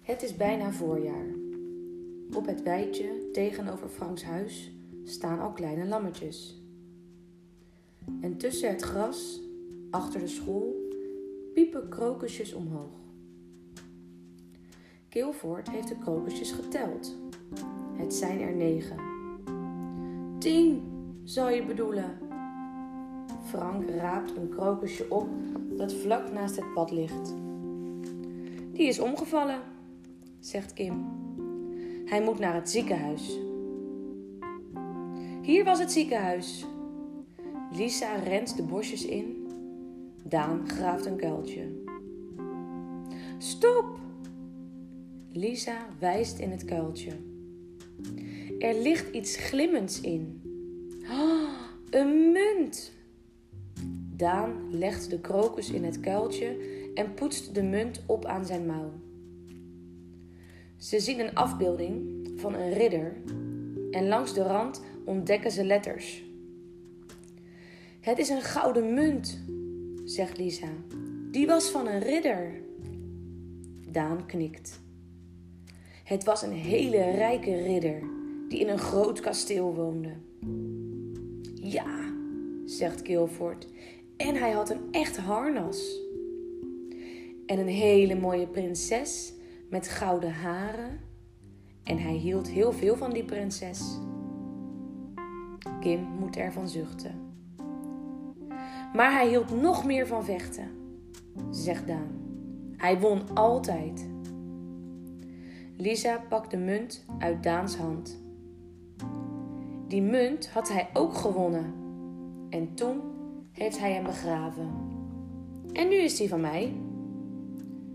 Het is bijna voorjaar. Op het weidje tegenover Franks huis staan al kleine lammetjes. En tussen het gras, achter de school, piepen krokusjes omhoog. Kilvoort heeft de krokusjes geteld. Het zijn er negen. Tien, zou je bedoelen? Frank raapt een krokusje op dat vlak naast het pad ligt. Die is omgevallen, zegt Kim. Hij moet naar het ziekenhuis. Hier was het ziekenhuis. Lisa rent de bosjes in. Daan graaft een kuiltje. Stop! Lisa wijst in het kuiltje. Er ligt iets glimmends in. Oh, een munt! Daan legt de krokus in het kuiltje en poetst de munt op aan zijn mouw. Ze zien een afbeelding van een ridder en langs de rand ontdekken ze letters. Het is een gouden munt, zegt Lisa. Die was van een ridder. Daan knikt. Het was een hele rijke ridder die in een groot kasteel woonde. Ja, zegt Kilford, en hij had een echt harnas. En een hele mooie prinses met gouden haren. En hij hield heel veel van die prinses. Kim moet ervan zuchten. Maar hij hield nog meer van vechten, zegt Daan. Hij won altijd. Lisa pakt de munt uit Daans hand. Die munt had hij ook gewonnen. En toen heeft hij hem begraven. En nu is hij van mij.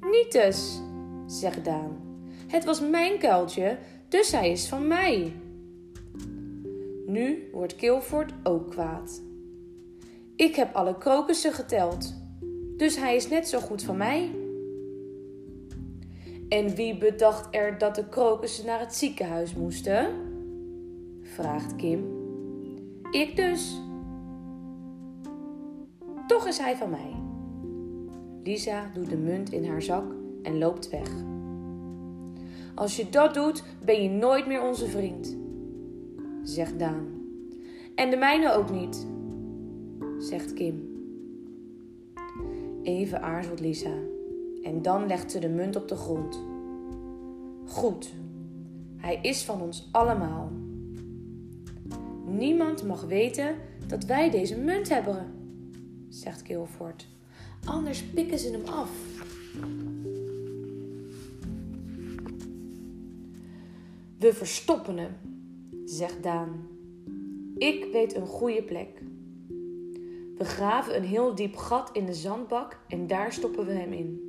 Niet dus, zegt Daan. Het was mijn kuiltje, dus hij is van mij. Nu wordt Kilford ook kwaad. Ik heb alle krokussen geteld, dus hij is net zo goed van mij. En wie bedacht er dat de krokussen naar het ziekenhuis moesten? vraagt Kim. Ik dus. Toch is hij van mij. Lisa doet de munt in haar zak en loopt weg. Als je dat doet, ben je nooit meer onze vriend, zegt Daan. En de mijne ook niet, zegt Kim. Even aarzelt Lisa en dan legt ze de munt op de grond. Goed, hij is van ons allemaal. Niemand mag weten dat wij deze munt hebben, zegt Kilford. Anders pikken ze hem af. We verstoppen hem, zegt Daan. Ik weet een goede plek. We graven een heel diep gat in de zandbak en daar stoppen we hem in.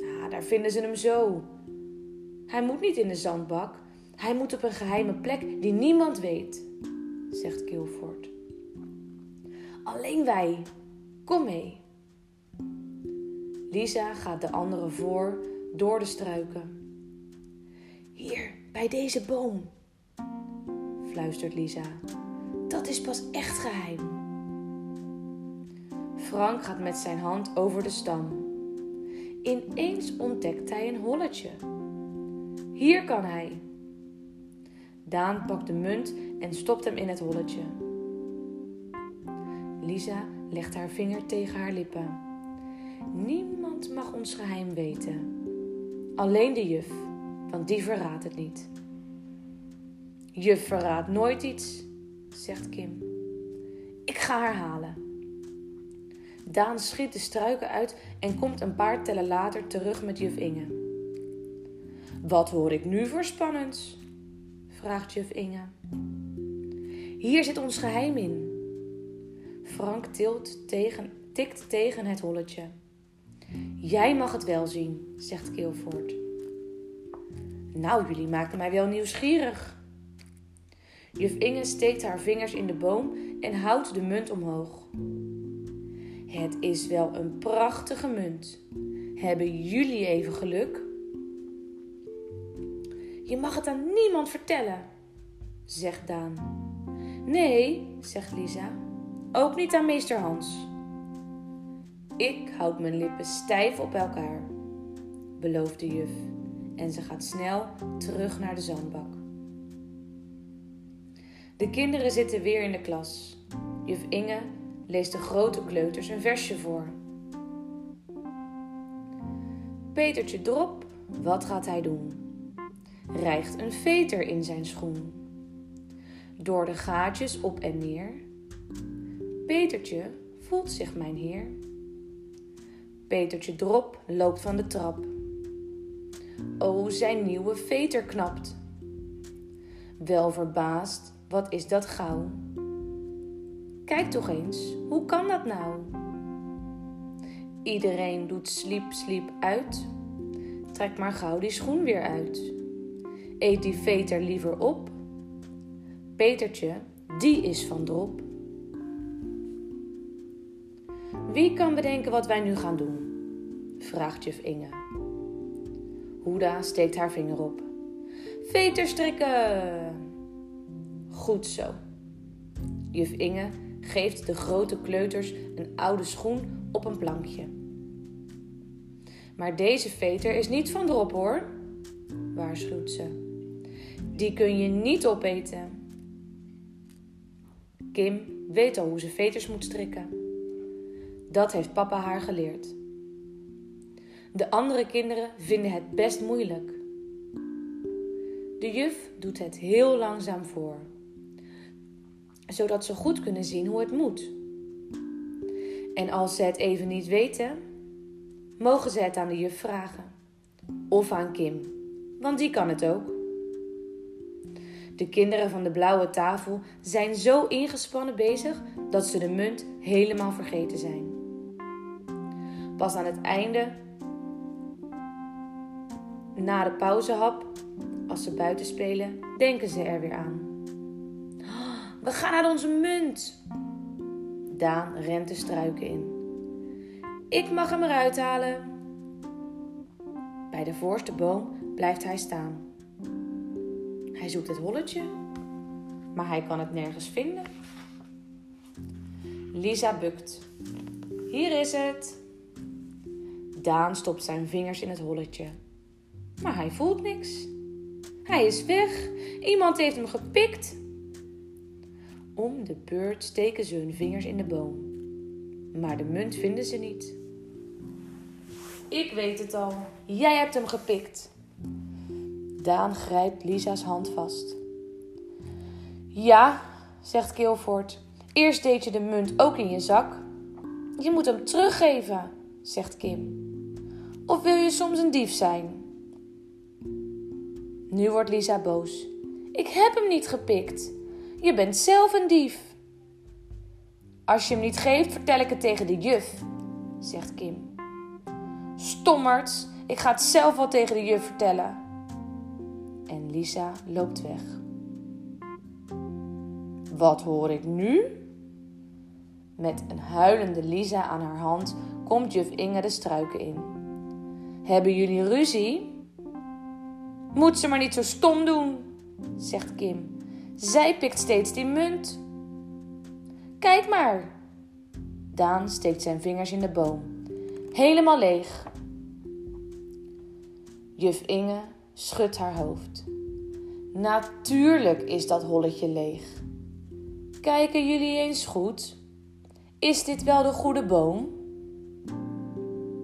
Nou, daar vinden ze hem zo. Hij moet niet in de zandbak. Hij moet op een geheime plek die niemand weet, zegt Kilford. Alleen wij. Kom mee. Lisa gaat de anderen voor door de struiken. Hier, bij deze boom, fluistert Lisa. Dat is pas echt geheim. Frank gaat met zijn hand over de stam. Ineens ontdekt hij een holletje. Hier kan hij. Daan pakt de munt en stopt hem in het holletje. Lisa legt haar vinger tegen haar lippen. Niemand mag ons geheim weten. Alleen de juf, want die verraadt het niet. Juf verraadt nooit iets, zegt Kim. Ik ga haar halen. Daan schiet de struiken uit en komt een paar tellen later terug met juf Inge. Wat hoor ik nu voor spannends? vraagt juf Inge. Hier zit ons geheim in. Frank tilt tegen, tikt tegen het holletje. Jij mag het wel zien, zegt Kilford. Nou, jullie maken mij wel nieuwsgierig. Juf Inge steekt haar vingers in de boom en houdt de munt omhoog. Het is wel een prachtige munt. Hebben jullie even geluk? Je mag het aan niemand vertellen, zegt Daan. Nee, zegt Lisa, ook niet aan meester Hans. Ik houd mijn lippen stijf op elkaar, belooft de juf. En ze gaat snel terug naar de zandbak. De kinderen zitten weer in de klas. Juf Inge leest de grote kleuters een versje voor. Petertje Drop, wat gaat hij doen? Rijgt een veter in zijn schoen. Door de gaatjes op en neer. Petertje voelt zich mijn heer. Petertje Drop loopt van de trap. O, zijn nieuwe veter knapt. Wel verbaasd, wat is dat gauw? Kijk toch eens, hoe kan dat nou? Iedereen doet sliep, sliep uit. Trek maar gauw die schoen weer uit. Eet die veter liever op. Petertje, die is van drop. Wie kan bedenken wat wij nu gaan doen? vraagt juf Inge. Hoeda steekt haar vinger op. Veter strikken! Goed zo. Juf Inge geeft de grote kleuters een oude schoen op een plankje. Maar deze veter is niet van drop hoor, waarschuwt ze. Die kun je niet opeten. Kim weet al hoe ze veters moet strikken. Dat heeft papa haar geleerd. De andere kinderen vinden het best moeilijk. De juf doet het heel langzaam voor, zodat ze goed kunnen zien hoe het moet. En als ze het even niet weten, mogen ze het aan de juf vragen. Of aan Kim, want die kan het ook. De kinderen van de blauwe tafel zijn zo ingespannen bezig dat ze de munt helemaal vergeten zijn. Pas aan het einde, na de pauzehap, als ze buiten spelen, denken ze er weer aan. We gaan naar onze munt. Daan rent de struiken in. Ik mag hem eruit halen. Bij de voorste boom blijft hij staan. Hij zoekt het holletje, maar hij kan het nergens vinden. Lisa bukt. Hier is het. Daan stopt zijn vingers in het holletje, maar hij voelt niks. Hij is weg. Iemand heeft hem gepikt. Om de beurt steken ze hun vingers in de boom, maar de munt vinden ze niet. Ik weet het al. Jij hebt hem gepikt. Daan grijpt Lisa's hand vast. Ja, zegt Kilford. Eerst deed je de munt ook in je zak. Je moet hem teruggeven, zegt Kim. Of wil je soms een dief zijn? Nu wordt Lisa boos. Ik heb hem niet gepikt. Je bent zelf een dief. Als je hem niet geeft, vertel ik het tegen de juf, zegt Kim. Stommerd, ik ga het zelf wel tegen de juf vertellen. En Lisa loopt weg. Wat hoor ik nu? Met een huilende Lisa aan haar hand komt juf Inge de struiken in. Hebben jullie ruzie? Moet ze maar niet zo stom doen, zegt Kim. Zij pikt steeds die munt. Kijk maar. Daan steekt zijn vingers in de boom. Helemaal leeg. Juf Inge schudt haar hoofd. Natuurlijk is dat holletje leeg. Kijken jullie eens goed? Is dit wel de goede boom?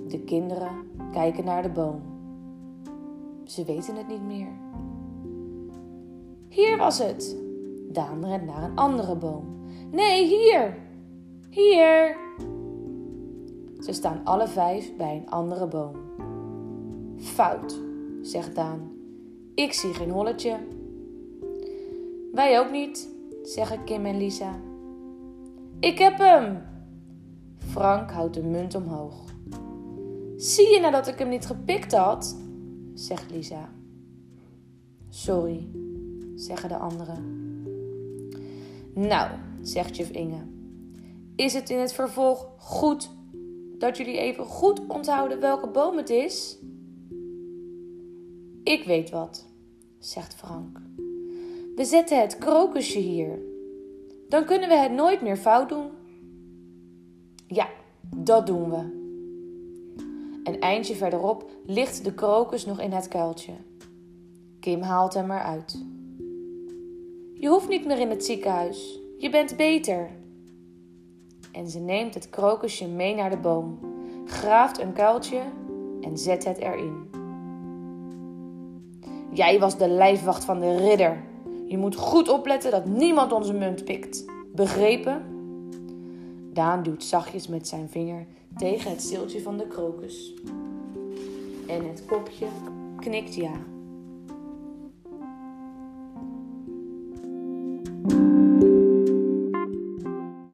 De kinderen kijken naar de boom. Ze weten het niet meer. Hier was het. Daan rent naar een andere boom. Nee, hier! Hier! Ze staan alle vijf bij een andere boom. Fout, zegt Daan. Ik zie geen holletje. Wij ook niet, zeggen Kim en Lisa. Ik heb hem! Frank houdt de munt omhoog. Zie je nou dat ik hem niet gepikt had? zegt Lisa. Sorry, zeggen de anderen. Nou, zegt juf Inge, is het in het vervolg goed dat jullie even goed onthouden welke boom het is? Ik weet wat, zegt Frank. We zetten het krokusje hier. Dan kunnen we het nooit meer fout doen. Ja, dat doen we, Een eindje verderop ligt de krokus nog in het kuiltje. Kim haalt hem eruit. Je hoeft niet meer in het ziekenhuis. Je bent beter. En ze neemt het krokusje mee naar de boom, graaft een kuiltje en zet het erin. Jij was de lijfwacht van de ridder. Je moet goed opletten dat niemand onze munt pikt. Begrepen? Daan duwt zachtjes met zijn vinger tegen het steeltje van de krokus. En het kopje knikt ja.